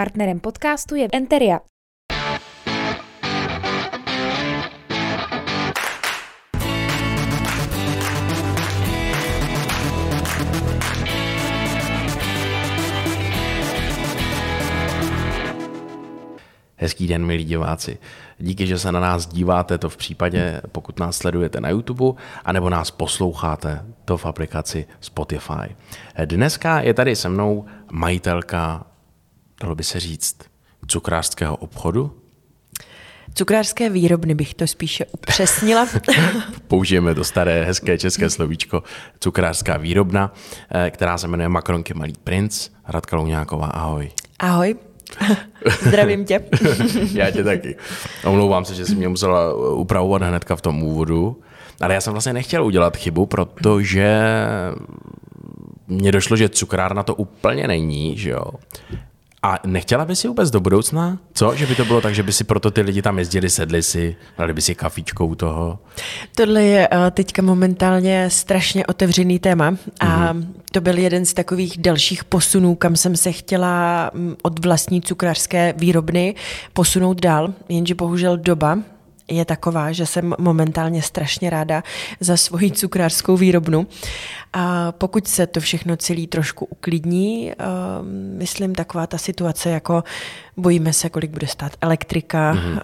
Partnerem podcastu je Enteria. Hezký den, milí diváci. Díky, že se na nás díváte, to v případě, pokud nás sledujete na YouTube, anebo nás posloucháte, to v aplikaci Spotify. Dneska je tady se mnou majitelka, dalo by se říct, cukrářského obchodu. Cukrářské výrobny bych to spíše upřesnila. Použijeme to staré, hezké české slovíčko, cukrářská výrobna, eh, která se jmenuje Makronky Malý princ. Radka Louňáková, ahoj. Ahoj. Zdravím tě. já tě taky. Omlouvám se, že jsi mě musela upravovat hnedka v tom úvodu, ale já jsem vlastně nechtěl udělat chybu, protože mně došlo, že cukrárna to úplně není, že jo. A nechtěla by si vůbec do budoucna? Co? Že by to bylo tak, že by si proto ty lidi tam jezdili, sedli si, dali by si kafičkou u toho? Tohle je eh, teďka momentálně strašně otevřený téma a mm-hmm. to byl jeden z takových dalších posunů, kam jsem se chtěla mm, od vlastní cukrářské výrobny posunout dál, jenže bohužel doba je taková, že jsem momentálně strašně ráda za svoji cukrářskou výrobnu. A pokud se to všechno celý trošku uklidní, uh, myslím taková ta situace, jako bojíme se, kolik bude stát elektrika mm-hmm.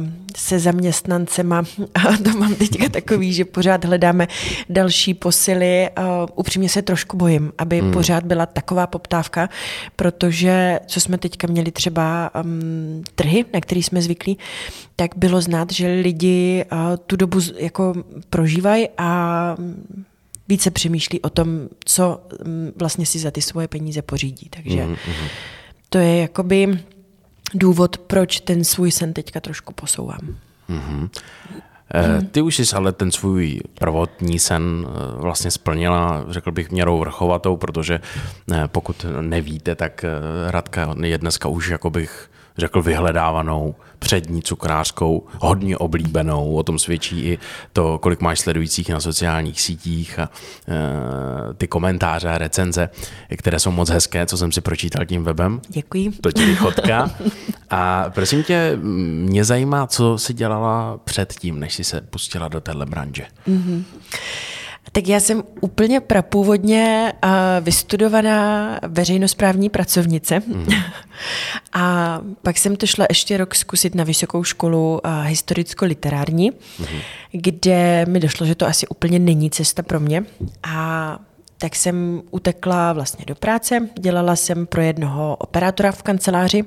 uh, se zaměstnancema. A to mám teďka takový, že pořád hledáme další posily. Uh, upřímně se trošku bojím, aby mm. pořád byla taková poptávka, protože co jsme teďka měli třeba um, trhy, na který jsme zvyklí, tak bylo znát, že lidi uh, tu dobu jako prožívají a více přemýšlí o tom, co mm, vlastně si za ty svoje peníze pořídí. Takže mm-hmm. to je jakoby důvod, proč ten svůj sen teďka trošku posouvám. Mm-hmm. Ty už jsi ale ten svůj prvotní sen eh, vlastně splnila, řekl bych, měrou vrchovatou, protože eh, pokud nevíte, tak Radka je dneska už, jako bych řekl, vyhledávanou přední cukrářskou, hodně oblíbenou. O tom svědčí i to, kolik máš sledujících na sociálních sítích a e, ty komentáře a recenze, které jsou moc hezké, co jsem si pročítal tím webem. Děkuji. To ti chodka. A prosím tě, mě zajímá, co jsi dělala předtím, než jsi se pustila do téhle branže. Mm-hmm. Tak já jsem úplně prapůvodně uh, vystudovaná veřejnosprávní pracovnice mm. A pak jsem to šla ještě rok zkusit na vysokou školu uh, historicko-literární, mm. kde mi došlo, že to asi úplně není cesta pro mě. A tak jsem utekla vlastně do práce, dělala jsem pro jednoho operátora v kanceláři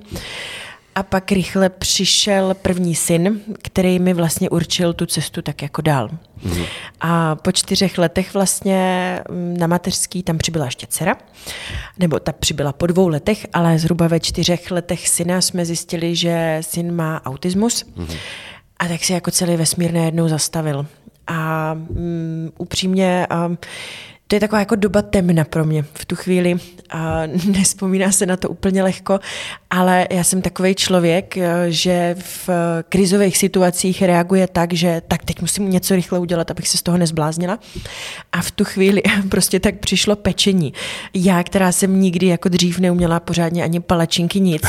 a pak rychle přišel první syn, který mi vlastně určil tu cestu tak jako dál. Mm. A po čtyřech letech vlastně mm, na mateřský tam přibyla ještě dcera, nebo ta přibyla po dvou letech, ale zhruba ve čtyřech letech syna jsme zjistili, že syn má autismus. Mm. A tak si jako celý vesmír najednou zastavil. A um, upřímně um, to je taková jako doba temna pro mě v tu chvíli. A nespomíná se na to úplně lehko, ale já jsem takový člověk, eh, že v krizových situacích reaguje tak, že tak teď musím něco rychle udělat, abych se z toho nezbláznila. A v tu chvíli prostě tak přišlo pečení. Já, která jsem nikdy jako dřív neuměla pořádně ani palačinky nic.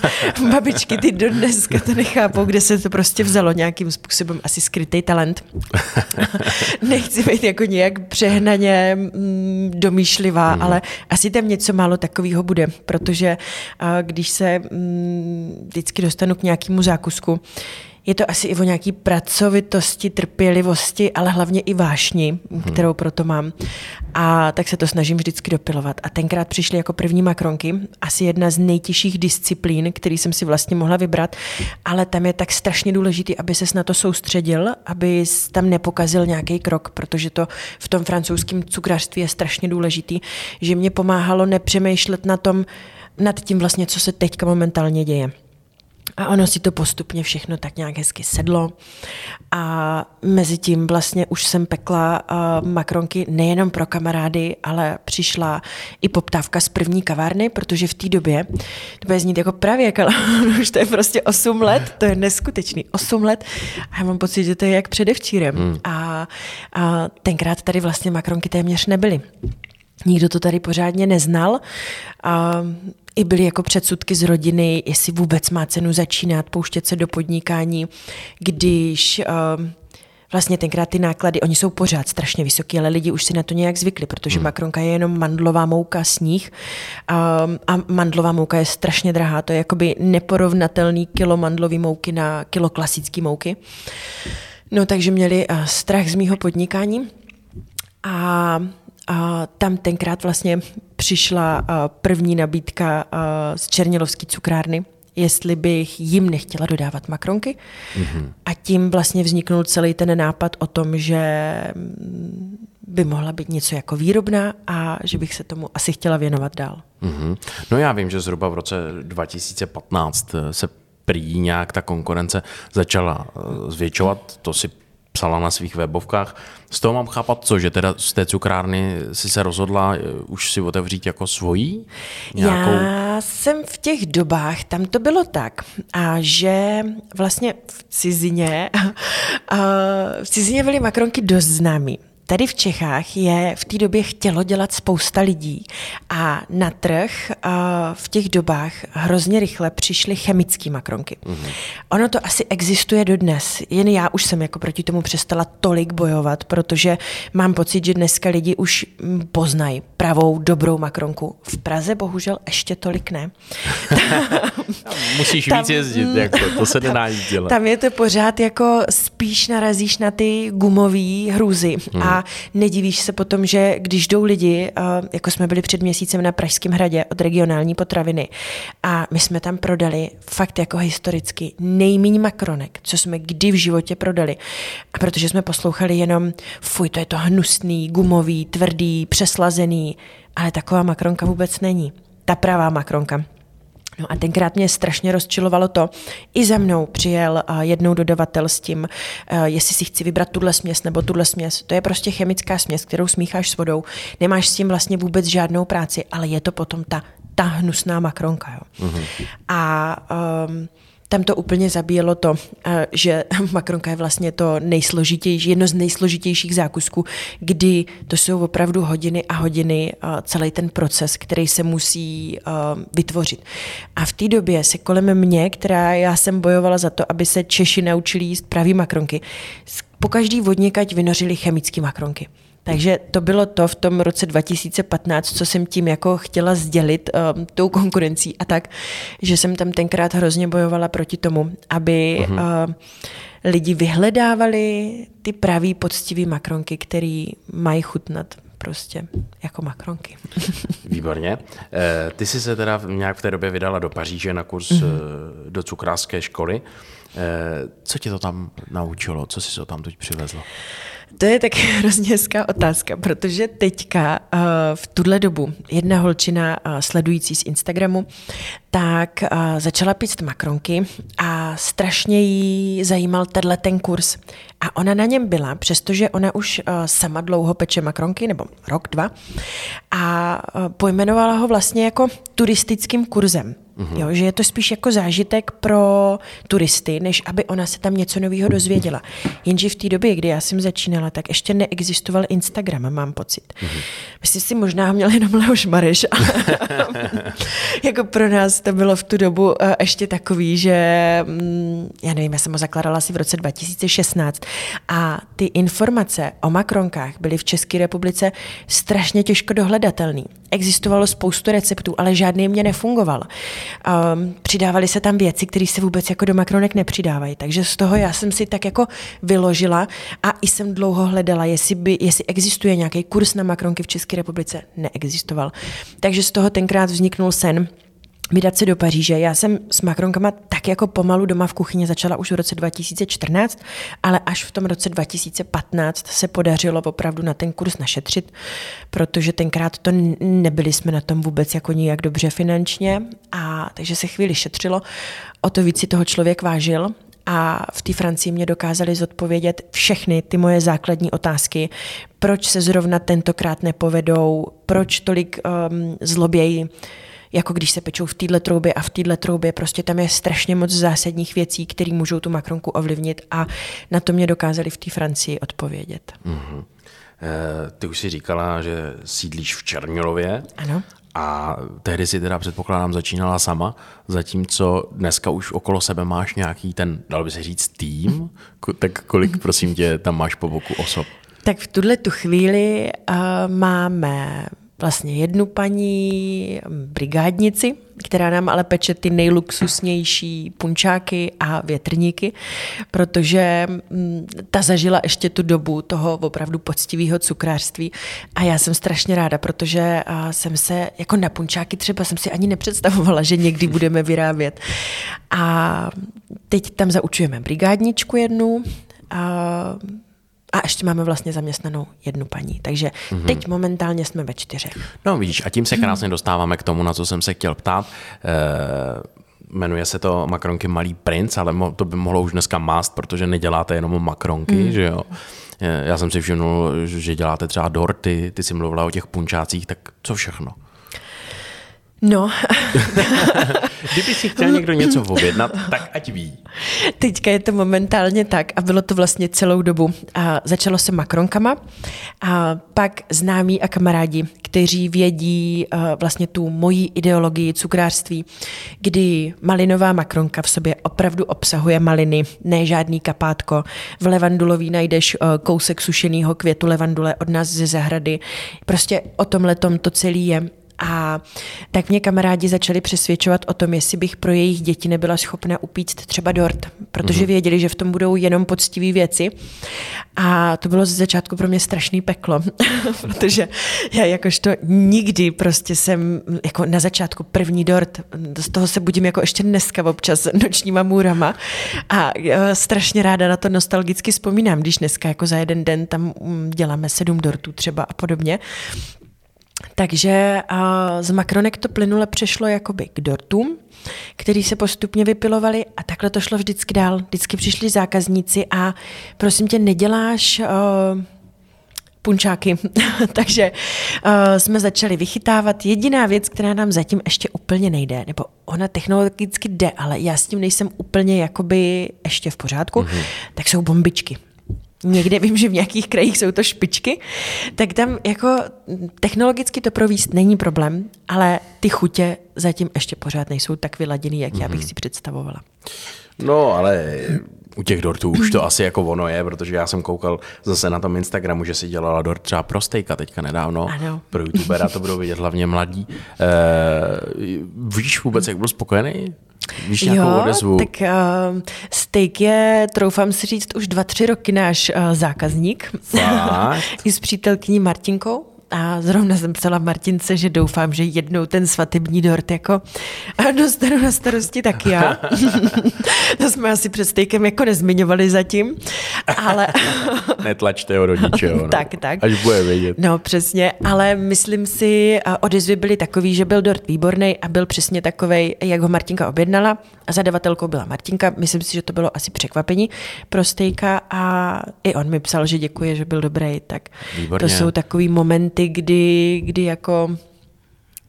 Babičky ty do dneska to nechápou, kde se to prostě vzalo nějakým způsobem, asi skrytý talent. Nechci být jako nějak přehnaně mm, domýšlivá, mm. ale asi tam něco málo takového bude, protože když se mm, vždycky dostanu k nějakému zákusku, je to asi i o nějaký pracovitosti, trpělivosti, ale hlavně i vášni, hmm. kterou proto mám. A tak se to snažím vždycky dopilovat. A tenkrát přišly jako první makronky, asi jedna z nejtěžších disciplín, který jsem si vlastně mohla vybrat, ale tam je tak strašně důležitý, aby ses na to soustředil, aby tam nepokazil nějaký krok, protože to v tom francouzském cukrářství je strašně důležitý, že mě pomáhalo nepřemýšlet na tom, nad tím vlastně, co se teďka momentálně děje. A ono si to postupně všechno tak nějak hezky sedlo. A mezi tím vlastně už jsem pekla uh, makronky nejenom pro kamarády, ale přišla i poptávka z první kavárny, protože v té době, to bude znít jako pravěk, ale už to je prostě 8 let, to je neskutečný, 8 let. A já mám pocit, že to je jak předevčírem. Hmm. A, a tenkrát tady vlastně makronky téměř nebyly. Nikdo to tady pořádně neznal. A i byly jako předsudky z rodiny, jestli vůbec má cenu začínat, pouštět se do podnikání, když uh, vlastně tenkrát ty náklady, oni jsou pořád strašně vysoké, ale lidi už si na to nějak zvykli, protože hmm. makronka je jenom mandlová mouka, sníh a, a mandlová mouka je strašně drahá. To je jakoby neporovnatelný kilo mandlový mouky na kilo klasické mouky. No takže měli uh, strach z mýho podnikání a a tam tenkrát vlastně přišla první nabídka z Černilovské cukrárny, jestli bych jim nechtěla dodávat makronky. Mm-hmm. A tím vlastně vzniknul celý ten nápad o tom, že by mohla být něco jako výrobná a že bych se tomu asi chtěla věnovat dál. Mm-hmm. No já vím, že zhruba v roce 2015 se prý nějak ta konkurence začala eh, zvětšovat, to si psala na svých webovkách. Z toho mám chápat co, že teda z té cukrárny si se rozhodla eh, už si otevřít jako svojí? Nějakou... Já jsem v těch dobách, tam to bylo tak, a že vlastně v cizině, a v cizině byly makronky dost známý. Tady v Čechách je v té době chtělo dělat spousta lidí a na trh v těch dobách hrozně rychle přišly chemické makronky. Mm-hmm. Ono to asi existuje dodnes, jen já už jsem jako proti tomu přestala tolik bojovat, protože mám pocit, že dneska lidi už poznají pravou, dobrou makronku. V Praze bohužel ještě tolik ne. Musíš tam, víc jezdit, jako, to se nedá nic dělat. Tam je to pořád jako spíš narazíš na ty gumové hrůzy mm. a nedivíš se potom, že když jdou lidi, jako jsme byli před měsícem na Pražském hradě od regionální potraviny a my jsme tam prodali fakt jako historicky nejmíň makronek, co jsme kdy v životě prodali. A protože jsme poslouchali jenom, fuj, to je to hnusný, gumový, tvrdý, přeslazený, ale taková makronka vůbec není. Ta pravá makronka. No a tenkrát mě strašně rozčilovalo to. I za mnou přijel jednou dodavatel s tím, jestli si chci vybrat tuhle směs nebo tuhle směs. To je prostě chemická směs, kterou smícháš s vodou. Nemáš s tím vlastně vůbec žádnou práci, ale je to potom ta, ta hnusná makronka. Jo. Mm-hmm. A um, tam to úplně zabíjelo to, eh, že makronka je vlastně to nejsložitější, jedno z nejsložitějších zákusků, kdy to jsou opravdu hodiny a hodiny eh, celý ten proces, který se musí eh, vytvořit. A v té době se kolem mě, která já jsem bojovala za to, aby se Češi naučili jíst pravý makronky, po každý vodníkať vynořili chemické makronky. Takže to bylo to v tom roce 2015, co jsem tím jako chtěla sdělit um, tou konkurencí a tak, že jsem tam tenkrát hrozně bojovala proti tomu, aby uh-huh. uh, lidi vyhledávali ty pravý poctivý makronky, který mají chutnat prostě jako makronky. Výborně. Eh, ty jsi se teda nějak v té době vydala do Paříže na kurz mm-hmm. do cukrářské školy. Co tě to tam naučilo? Co jsi to tam teď přivezla? To je taky hrozně hezká otázka, protože teďka uh, v tuhle dobu jedna holčina uh, sledující z Instagramu tak uh, začala pít makronky a strašně jí zajímal tenhle ten kurz. A ona na něm byla, přestože ona už sama dlouho peče makronky, nebo rok, dva, a pojmenovala ho vlastně jako turistickým kurzem. Mm-hmm. Jo, že je to spíš jako zážitek pro turisty, než aby ona se tam něco nového dozvěděla. Jenže v té době, kdy já jsem začínala, tak ještě neexistoval Instagram, mám pocit. Mm-hmm. Myslím si, možná ho měl jenom Leoš Mareš. jako pro nás to bylo v tu dobu uh, ještě takový, že um, já nevím, já jsem ho zakládala asi v roce 2016 a ty informace o makronkách byly v České republice strašně těžko dohledatelné. Existovalo spoustu receptů, ale žádný mě nefungoval. Um, přidávali se tam věci, které se vůbec jako do makronek nepřidávají. Takže z toho já jsem si tak jako vyložila a i jsem dlouho hledala, jestli, by, jestli existuje nějaký kurz na makronky v České republice. Neexistoval. Takže z toho tenkrát vzniknul sen, vydat se do Paříže. Já jsem s makronkama tak jako pomalu doma v kuchyni začala už v roce 2014, ale až v tom roce 2015 se podařilo opravdu na ten kurz našetřit, protože tenkrát to nebyli jsme na tom vůbec jako nijak dobře finančně a takže se chvíli šetřilo. O to víc si toho člověk vážil a v té Francii mě dokázali zodpovědět všechny ty moje základní otázky, proč se zrovna tentokrát nepovedou, proč tolik um, zlobějí, jako když se pečou v téhle troubě a v téhle troubě, prostě tam je strašně moc zásadních věcí, které můžou tu makronku ovlivnit a na to mě dokázali v té Francii odpovědět. Mm-hmm. Ty už si říkala, že sídlíš v Černilově. Ano. A tehdy si teda předpokládám začínala sama, zatímco dneska už okolo sebe máš nějaký ten, dal by se říct, tým, tak kolik prosím tě tam máš po boku osob? Tak v tuhle tu chvíli uh, máme vlastně jednu paní brigádnici, která nám ale peče ty nejluxusnější punčáky a větrníky, protože mm, ta zažila ještě tu dobu toho opravdu poctivého cukrářství a já jsem strašně ráda, protože jsem se jako na punčáky třeba jsem si ani nepředstavovala, že někdy budeme vyrábět. A teď tam zaučujeme brigádničku jednu, a a ještě máme vlastně zaměstnanou jednu paní. Takže mm-hmm. teď momentálně jsme ve čtyřech. No vidíš, a tím se krásně dostáváme k tomu, na co jsem se chtěl ptát. E, jmenuje se to makronky Malý princ, ale to by mohlo už dneska mást, protože neděláte jenom makronky, mm. že jo. Eh, já jsem si všimnul, že děláte třeba dorty, ty jsi mluvila o těch punčácích, tak co všechno? No. Kdyby si chtěl někdo něco objednat, tak ať ví. Teďka je to momentálně tak a bylo to vlastně celou dobu. A začalo se makronkama a pak známí a kamarádi, kteří vědí uh, vlastně tu moji ideologii cukrářství, kdy malinová makronka v sobě opravdu obsahuje maliny, ne žádný kapátko. V levandulový najdeš uh, kousek sušeného květu levandule od nás ze zahrady. Prostě o tomhle to celý je a tak mě kamarádi začali přesvědčovat o tom, jestli bych pro jejich děti nebyla schopna upíct třeba dort, protože mm-hmm. věděli, že v tom budou jenom poctivé věci. A to bylo ze začátku pro mě strašný peklo, protože já jakožto nikdy prostě jsem jako na začátku první dort, z toho se budím jako ještě dneska občas nočníma můrama a strašně ráda na to nostalgicky vzpomínám, když dneska jako za jeden den tam mm, děláme sedm dortů třeba a podobně. Takže z makronek to plynule přešlo jakoby k dortům, který se postupně vypilovali a takhle to šlo vždycky dál. Vždycky přišli zákazníci a prosím tě, neděláš uh, punčáky. Takže uh, jsme začali vychytávat. Jediná věc, která nám zatím ještě úplně nejde, nebo ona technologicky jde, ale já s tím nejsem úplně jakoby ještě v pořádku, mm-hmm. tak jsou bombičky někde vím, že v nějakých krajích jsou to špičky, tak tam jako technologicky to províst není problém, ale ty chutě zatím ještě pořád nejsou tak vyladěný, jak mm-hmm. já bych mhm. si představovala. No, ale u těch dortů už to asi jako ono je, protože já jsem koukal zase na tom Instagramu, že si dělala dort třeba pro stejka teďka nedávno. Ano. Pro youtubera to budou vidět hlavně mladí. E, víš vůbec, jak byl spokojený? Víš nějakou jo, odezvu? tak uh, steak je, troufám si říct, už dva, tři roky náš uh, zákazník. I s přítelkyní Martinkou. A zrovna jsem psala Martince, že doufám, že jednou ten svatební dort jako dostanu na starosti tak já. to jsme asi před stejkem jako nezmiňovali zatím, ale... Netlačte ho do ničeho. No. tak, tak. Až bude vědět. No přesně, ale myslím si, odezvy byly takový, že byl dort výborný a byl přesně takový, jak ho Martinka objednala. A zadavatelkou byla Martinka. Myslím si, že to bylo asi překvapení pro stejka a i on mi psal, že děkuje, že byl dobrý. Tak Výborně. to jsou takový momenty, kdy, kdy jako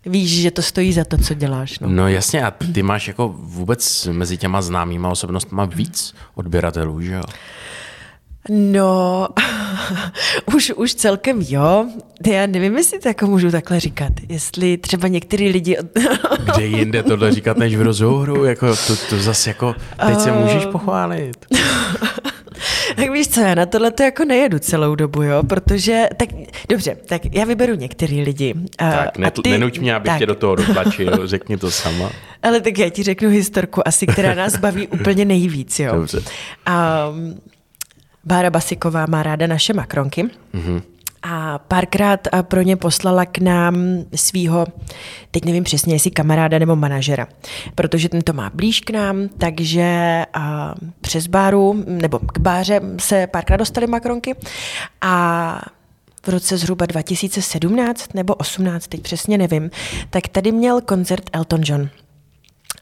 víš, že to stojí za to, co děláš. No, no jasně, a ty máš jako vůbec mezi těma známýma osobnostmi víc odběratelů, že jo? No, už, už celkem jo. Já nevím, jestli to jako můžu takhle říkat. Jestli třeba některý lidi... Kde jinde tohle říkat než v rozhovoru? Jako to, to zase jako... Teď se můžeš pochválit. tak víš co, já na tohle to jako nejedu celou dobu, jo, protože, tak dobře, tak já vyberu některý lidi. Tak, a ty, nenuť mě, abych tak. tě do toho dotlačil, řekni to sama. Ale tak já ti řeknu historku asi, která nás baví úplně nejvíc, jo. Dobře. Um, Bára Basiková má ráda naše makronky. Mm-hmm. A párkrát pro ně poslala k nám svého, teď nevím přesně, jestli kamaráda nebo manažera, protože ten to má blíž k nám, takže a přes báru, nebo k báře se párkrát dostali makronky a v roce zhruba 2017 nebo 18, teď přesně nevím, tak tady měl koncert Elton John.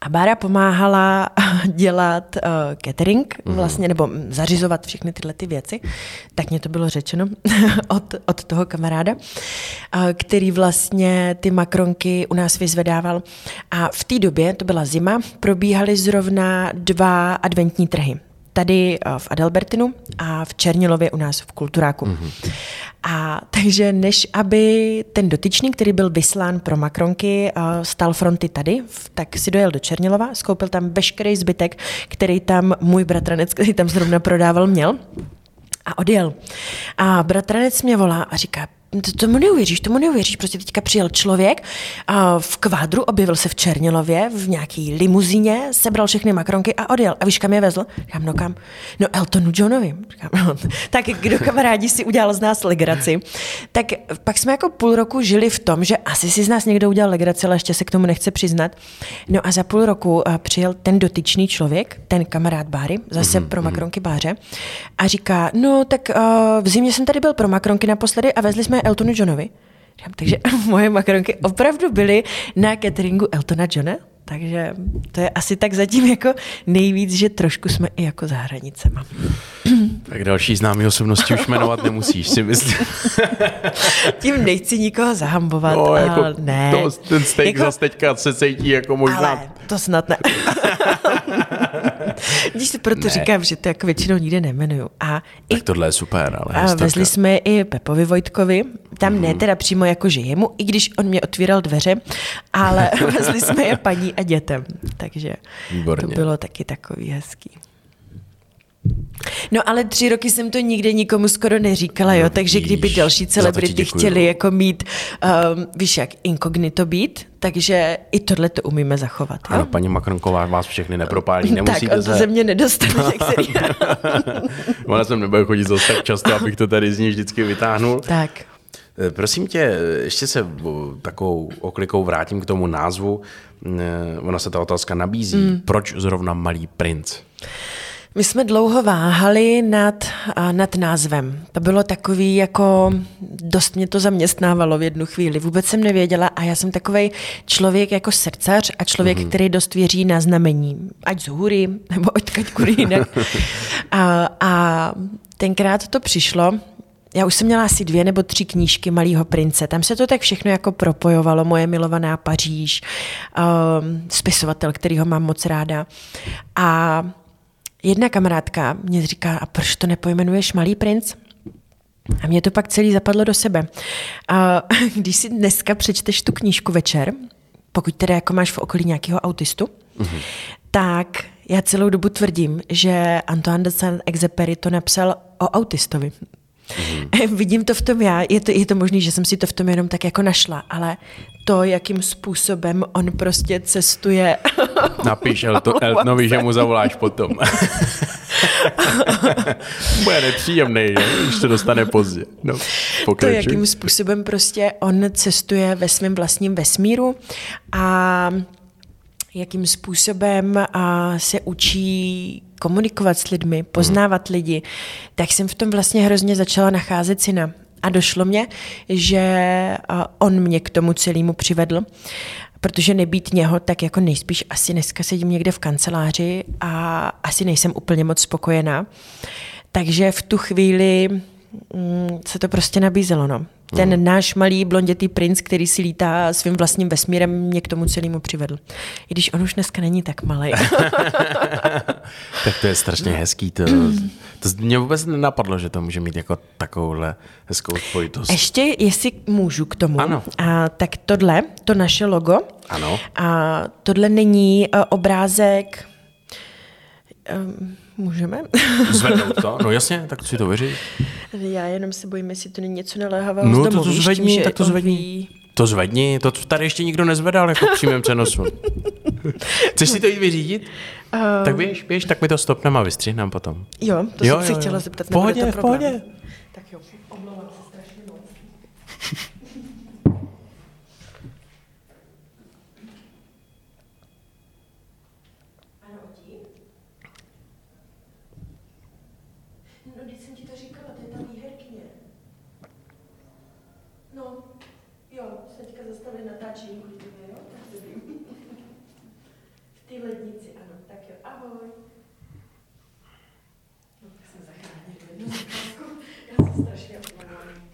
A Bára pomáhala dělat uh, catering, mm. vlastně, nebo zařizovat všechny tyhle ty věci. Tak mě to bylo řečeno od, od toho kamaráda, uh, který vlastně ty makronky u nás vyzvedával. A v té době, to byla zima, probíhaly zrovna dva adventní trhy. Tady uh, v Adelbertinu a v Černilově u nás v Kulturáku. Mm-hmm. A takže než aby ten dotyčný, který byl vyslán pro Makronky, uh, stal fronty tady, tak si dojel do Černilova, skoupil tam veškerý zbytek, který tam můj bratranec, který tam zrovna prodával, měl a odjel. A bratranec mě volá a říká, to, tomu neuvěříš, tomu neuvěříš. Prostě teďka přijel člověk a v kvádru, objevil se v Černilově, v nějaký limuzíně, sebral všechny makronky a odjel. A víš, kam je vezl? Říkám, no kam? No Eltonu Johnovi. Říkám, no. Tak kdo kamarádi si udělal z nás legraci. Tak pak jsme jako půl roku žili v tom, že asi si z nás někdo udělal legraci, ale ještě se k tomu nechce přiznat. No a za půl roku přijel ten dotyčný člověk, ten kamarád Báry, zase mm-hmm. pro makronky Báře, a říká, no tak uh, v zimě jsem tady byl pro makronky naposledy a vezli jsme jsme Eltonu Johnovi. Takže moje makaronky opravdu byly na cateringu Eltona Johna, takže to je asi tak zatím jako nejvíc, že trošku jsme i jako za hranicema. Tak další známý osobnosti už jmenovat nemusíš, si myslím. Tím nechci nikoho zahambovat, no, jako ale ne. To, ten steak jako, zase teďka se cítí jako možná... Ale to snad ne. Když si proto ne. říkám, že to jako většinou nikde nemenuju. A tak i, tohle je super, ale A vezli jsme i Pepovi Vojtkovi, tam mm. ne mhm. teda přímo jako že jemu, i když on mě otvíral dveře, ale vezli jsme je paní a dětem. Takže Výborně. to bylo taky takový hezký. No ale tři roky jsem to nikde nikomu skoro neříkala, jo, no, takže kdyby další celebrity chtěli jako mít, um, víš jak, inkognito být, takže i tohle to umíme zachovat. Jo? Ano, paní Makronková vás všechny nepropálí, nemusíte tak, on to ze mě nedostane. Ona sem nebude chodit zase tak často, abych to tady z ní vždycky vytáhnul. Tak. Eh, prosím tě, ještě se takovou oklikou vrátím k tomu názvu. Eh, ona se ta otázka nabízí. Mm. Proč zrovna Malý princ? My jsme dlouho váhali nad, nad názvem. To bylo takový jako, dost mě to zaměstnávalo v jednu chvíli. Vůbec jsem nevěděla a já jsem takový člověk jako srdcař a člověk, mm-hmm. který dost věří na znamení. Ať z hůry, nebo odkaď kudy jinak. a, a tenkrát to přišlo, já už jsem měla asi dvě nebo tři knížky Malého prince. Tam se to tak všechno jako propojovalo. Moje milovaná Paříž, um, spisovatel, který ho mám moc ráda. A jedna kamarádka mě říká, a proč to nepojmenuješ Malý princ? A mě to pak celý zapadlo do sebe. A když si dneska přečteš tu knížku večer, pokud teda jako máš v okolí nějakého autistu, mm-hmm. tak já celou dobu tvrdím, že Antoine de Saint-Exupéry to napsal o autistovi. Mm. Vidím to v tom já, je to, je to možné, že jsem si to v tom jenom tak jako našla, ale to, jakým způsobem on prostě cestuje. Napiš to Eltonovi, že mu zavoláš potom. Bude nepříjemný, když to dostane pozdě. No, to, jakým způsobem prostě on cestuje ve svém vlastním vesmíru a jakým způsobem se učí komunikovat s lidmi, poznávat lidi, tak jsem v tom vlastně hrozně začala nacházet syna. A došlo mě, že on mě k tomu celému přivedl, protože nebýt něho, tak jako nejspíš asi dneska sedím někde v kanceláři a asi nejsem úplně moc spokojená. Takže v tu chvíli mm, se to prostě nabízelo. No. Ten mm. náš malý blondětý princ, který si lítá svým vlastním vesmírem, mě k tomu celému přivedl. I když on už dneska není tak malý. tak to je strašně hezký. To, to mě vůbec nenapadlo, že to může mít jako takovouhle hezkou spojitost. Ještě, jestli můžu k tomu, ano. A, tak tohle, to naše logo, ano. a tohle není uh, obrázek um, Můžeme. Zvednout to? No jasně, tak si to věří. Já jenom se bojím, jestli to není něco naléhavého No to, to zvedni, tím, tak to zvedni. To zvedni, to tady ještě nikdo nezvedal jako přímém přenosu. Chceš si to jít vyřídit? Uh, tak běž, běž, tak mi to stopneme a vystřihneme potom. Jo, to jo, jsem jo, si chtěla zeptat. V pohodě, v pohodě. Tak jo, omlouvám se strašně moc.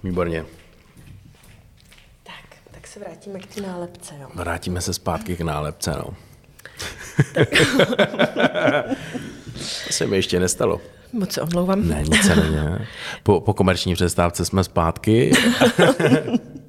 Výborně. Tak, tak se vrátíme k té nálepce. Jo. Vrátíme se zpátky k nálepce, no. To se mi ještě nestalo. Moc se omlouvám. Ne, nic se není. Po, po komerční přestávce jsme zpátky.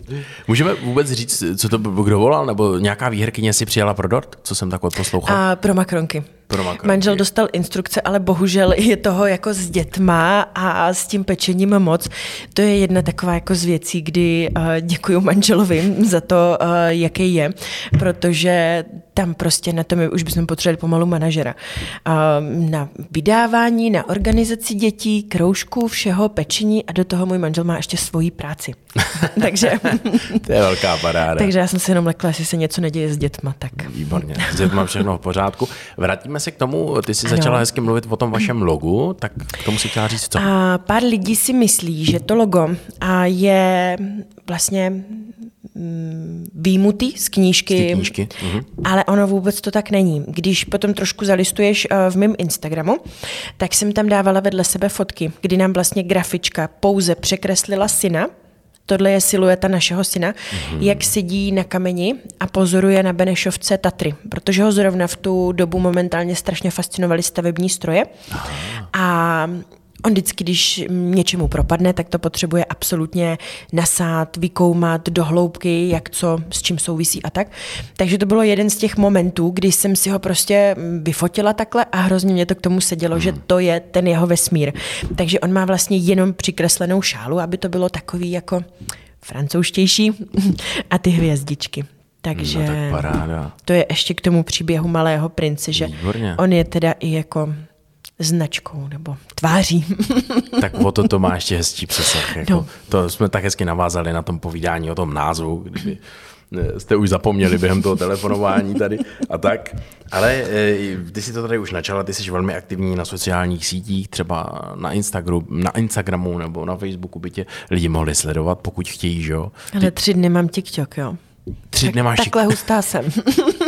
Můžeme vůbec říct, co to kdo volal, nebo nějaká výherkyně si přijala pro dort, co jsem tak odposlouchal? A pro makronky. Pro. Manžel dostal instrukce, ale bohužel je toho jako s dětma a s tím pečením moc. To je jedna taková jako z věcí, kdy uh, děkuji manželovi za to, uh, jaký je, protože tam prostě na to my už bychom potřebovali pomalu manažera. Uh, na vydávání, na organizaci dětí, kroužků, všeho, pečení a do toho můj manžel má ještě svoji práci. Takže... to je velká paráda. Takže já jsem si jenom lekla, jestli se něco neděje s dětma, tak... Výborně, s dětma všechno v pořádku. Vrátíme se k tomu, ty jsi ano. začala hezky mluvit o tom vašem logu, tak k tomu si chtěla říct co? A pár lidí si myslí, že to logo je vlastně mm, výjimutý z knížky, z knížky. Mhm. ale ono vůbec to tak není. Když potom trošku zalistuješ eh, v mém Instagramu, tak jsem tam dávala vedle sebe fotky, kdy nám vlastně grafička pouze překreslila syna, Tohle je silueta našeho syna, mm-hmm. jak sedí na kameni a pozoruje na Benešovce Tatry, protože ho zrovna v tu dobu momentálně strašně fascinovaly stavební stroje. Aha. A On vždycky, když něčemu propadne, tak to potřebuje absolutně nasát, vykoumat do hloubky, jak co, s čím souvisí a tak. Takže to bylo jeden z těch momentů, kdy jsem si ho prostě vyfotila takhle a hrozně mě to k tomu sedělo, hmm. že to je ten jeho vesmír. Takže on má vlastně jenom přikreslenou šálu, aby to bylo takový jako francouzštější a ty hvězdičky. Takže no, tak paráda. to je ještě k tomu příběhu malého prince, že Výborně. on je teda i jako značkou nebo tváří. tak o to to má ještě hezčí přesah. Jako, no. To jsme tak hezky navázali na tom povídání o tom názvu, kdyby jste už zapomněli během toho telefonování tady a tak. Ale e, ty si to tady už načala, ty jsi velmi aktivní na sociálních sítích, třeba na Instagramu, na Instagramu nebo na Facebooku by tě lidi mohli sledovat, pokud chtějí, že jo? Ale tři dny mám TikTok, jo. Tři dny máš Takhle hustá jsem.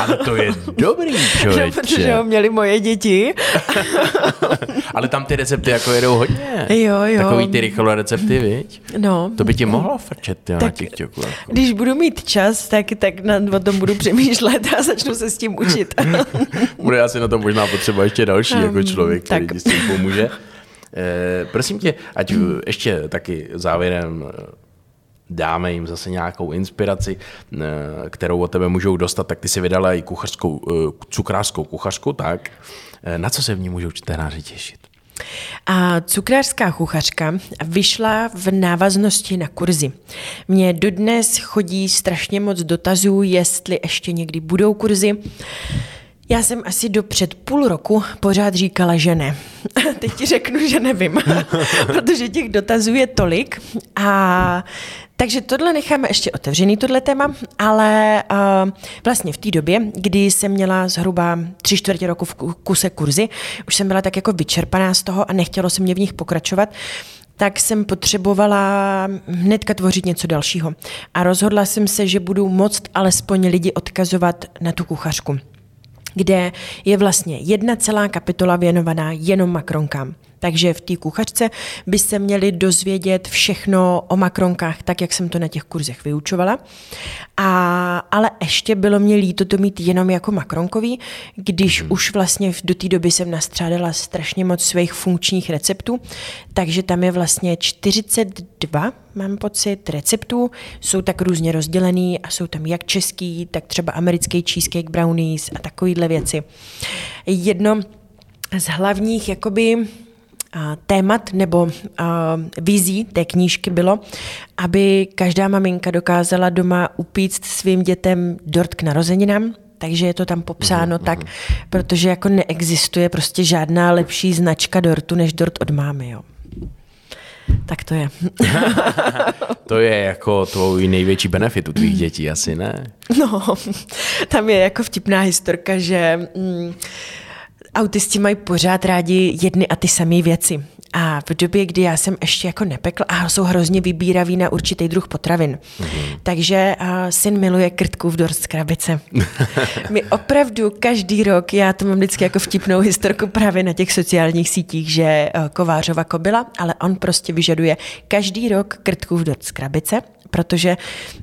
Ale to je dobrý, člověče. No, protože ho měli moje děti. Ale tam ty recepty jako jedou hodně. Jo, jo. Takový ty rychlé recepty, viď? No. To by ti mohlo frčet jo, tak, na TikToku. Jako. Když budu mít čas, tak, tak na, o tom budu přemýšlet a začnu se s tím učit. Bude asi na to možná potřeba ještě další um, jako člověk, který tak. s tím pomůže. Eh, prosím tě, ať ještě taky závěrem dáme jim zase nějakou inspiraci, eh, kterou od tebe můžou dostat, tak ty si vydala i kuchařskou, eh, cukrářskou kuchařku, tak eh, na co se v ní můžou čtenáři těšit? A cukrářská kuchařka vyšla v návaznosti na kurzy. Mně dodnes chodí strašně moc dotazů, jestli ještě někdy budou kurzy. Já jsem asi do před půl roku pořád říkala, že ne. Teď ti řeknu, že nevím, protože těch dotazů je tolik a takže tohle necháme ještě otevřený, tohle téma, ale uh, vlastně v té době, kdy jsem měla zhruba tři čtvrtě roku v kuse kurzy, už jsem byla tak jako vyčerpaná z toho a nechtělo se mě v nich pokračovat, tak jsem potřebovala hnedka tvořit něco dalšího. A rozhodla jsem se, že budu moct alespoň lidi odkazovat na tu kuchařku kde je vlastně jedna celá kapitola věnovaná jenom makronkám. Takže v té kuchařce by se měli dozvědět všechno o makronkách, tak jak jsem to na těch kurzech vyučovala. A, ale ještě bylo mě líto to mít jenom jako makronkový, když hmm. už vlastně do té doby jsem nastřádala strašně moc svých funkčních receptů, takže tam je vlastně 42, mám pocit, receptů, jsou tak různě rozdělený a jsou tam jak český, tak třeba americký cheesecake brownies a takovýhle věci. Jedno z hlavních jakoby témat nebo vizí té knížky bylo, aby každá maminka dokázala doma upíct svým dětem dort k narozeninám, takže je to tam popsáno mm-hmm. tak, protože jako neexistuje prostě žádná lepší značka dortu než dort od mámy, jo. Tak to je. to je jako tvůj největší benefit u tvých dětí, asi ne? No, tam je jako vtipná historka, že mm, Autisti mají pořád rádi jedny a ty samé věci. A v době, kdy já jsem ještě jako nepekla, a jsou hrozně vybíraví na určitý druh potravin. Mm-hmm. Takže a, syn miluje krtku v dorst krabice. My opravdu každý rok, já to mám vždycky jako vtipnou historku právě na těch sociálních sítích, že Kovářova kobila, ale on prostě vyžaduje každý rok krtku v dorst krabice protože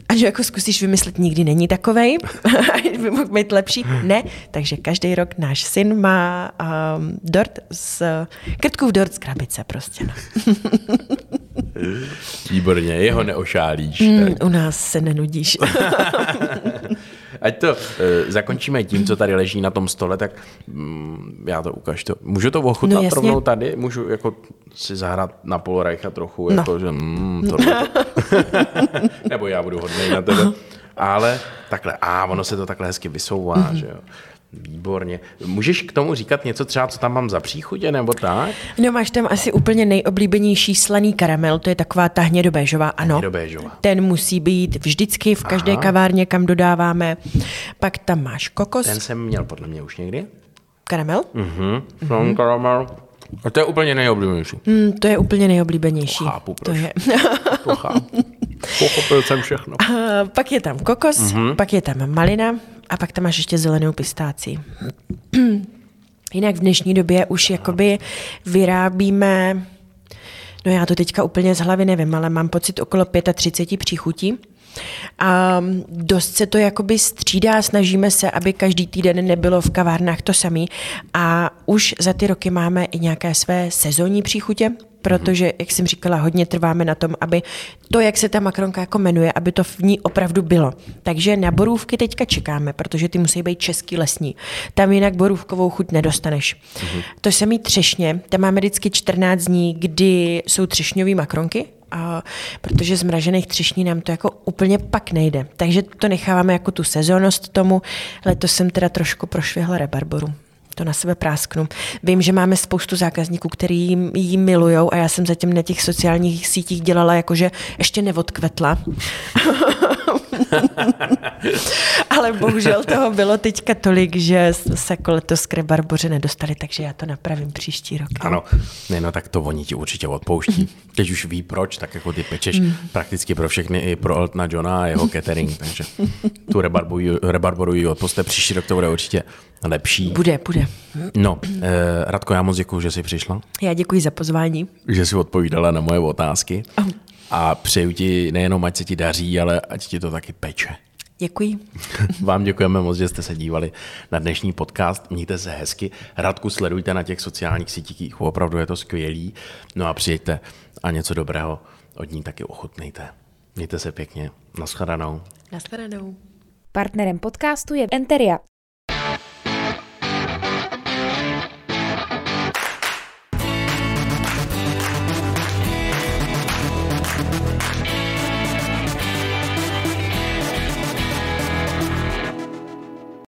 až jako zkusíš vymyslet, nikdy není takovej, by mohl být lepší. Ne, takže každý rok náš syn má um, dort z krtku v dort z krabice prostě. No. Výborně, jeho neošálíš. Mm, u nás se nenudíš. Ať to uh, zakončíme tím, co tady leží na tom stole, tak mm, já to ukážu. To. Můžu to ochutnat no, rovnou tady? Můžu jako si zahrát na polorajcha trochu, no. jako, že mm, tohle. Nebo já budu hodný na tebe. Ale takhle, a ono se to takhle hezky vysouvá, mm-hmm. že jo. Výborně. Můžeš k tomu říkat něco třeba, co tam mám za příchutě, nebo tak? No máš tam asi úplně nejoblíbenější slaný karamel, to je taková ta hnědobéžová, ano. Hnědobéžová. Ten musí být vždycky v každé Aha. kavárně, kam dodáváme. Pak tam máš kokos. Ten jsem měl podle mě už někdy. Karamel? Mhm, mm karamel. A to je úplně nejoblíbenější. Mm, to je úplně nejoblíbenější. To chápu, proč. To je. to chápu. Pochopil jsem všechno. A pak je tam kokos, mm-hmm. pak je tam malina, a pak tam máš ještě zelenou pistáci. Jinak v dnešní době už jakoby vyrábíme, no já to teďka úplně z hlavy nevím, ale mám pocit okolo 35 příchutí. A dost se to jakoby střídá, snažíme se, aby každý týden nebylo v kavárnách to samý. A už za ty roky máme i nějaké své sezónní příchutě, protože, jak jsem říkala, hodně trváme na tom, aby to, jak se ta makronka jako jmenuje, aby to v ní opravdu bylo. Takže na borůvky teďka čekáme, protože ty musí být český lesní. Tam jinak borůvkovou chuť nedostaneš. Mm-hmm. To samý třešně, tam máme vždycky 14 dní, kdy jsou třešňové makronky, a protože z mražených třešní nám to jako úplně pak nejde. Takže to necháváme jako tu sezónnost tomu. Letos jsem teda trošku prošvihla rebarboru to na sebe prásknu. Vím, že máme spoustu zákazníků, který ji milujou a já jsem zatím na těch sociálních sítích dělala jakože ještě neodkvetla. Ale bohužel toho bylo teďka tolik, že se jako letos k rebarboře nedostali, takže já to napravím příští rok. Ano, ne, no tak to oni ti určitě odpouští. Teď už ví proč, tak jako ty pečeš mm. prakticky pro všechny, i pro Eltona Johna a jeho catering, takže tu rebarboru ji odpuste, příští rok to bude určitě lepší. Bude, bude. No, eh, Radko, já moc děkuji, že jsi přišla. Já děkuji za pozvání. Že jsi odpovídala na moje otázky. Oh. A přeju ti nejenom, ať se ti daří, ale ať ti to taky peče. Děkuji. Vám děkujeme moc, že jste se dívali na dnešní podcast. Mějte se hezky. Radku sledujte na těch sociálních sítích, opravdu je to skvělý. No a přijďte a něco dobrého od ní taky ochutnejte. Mějte se pěkně. Naschledanou. Naschledanou. Partnerem podcastu je Enteria,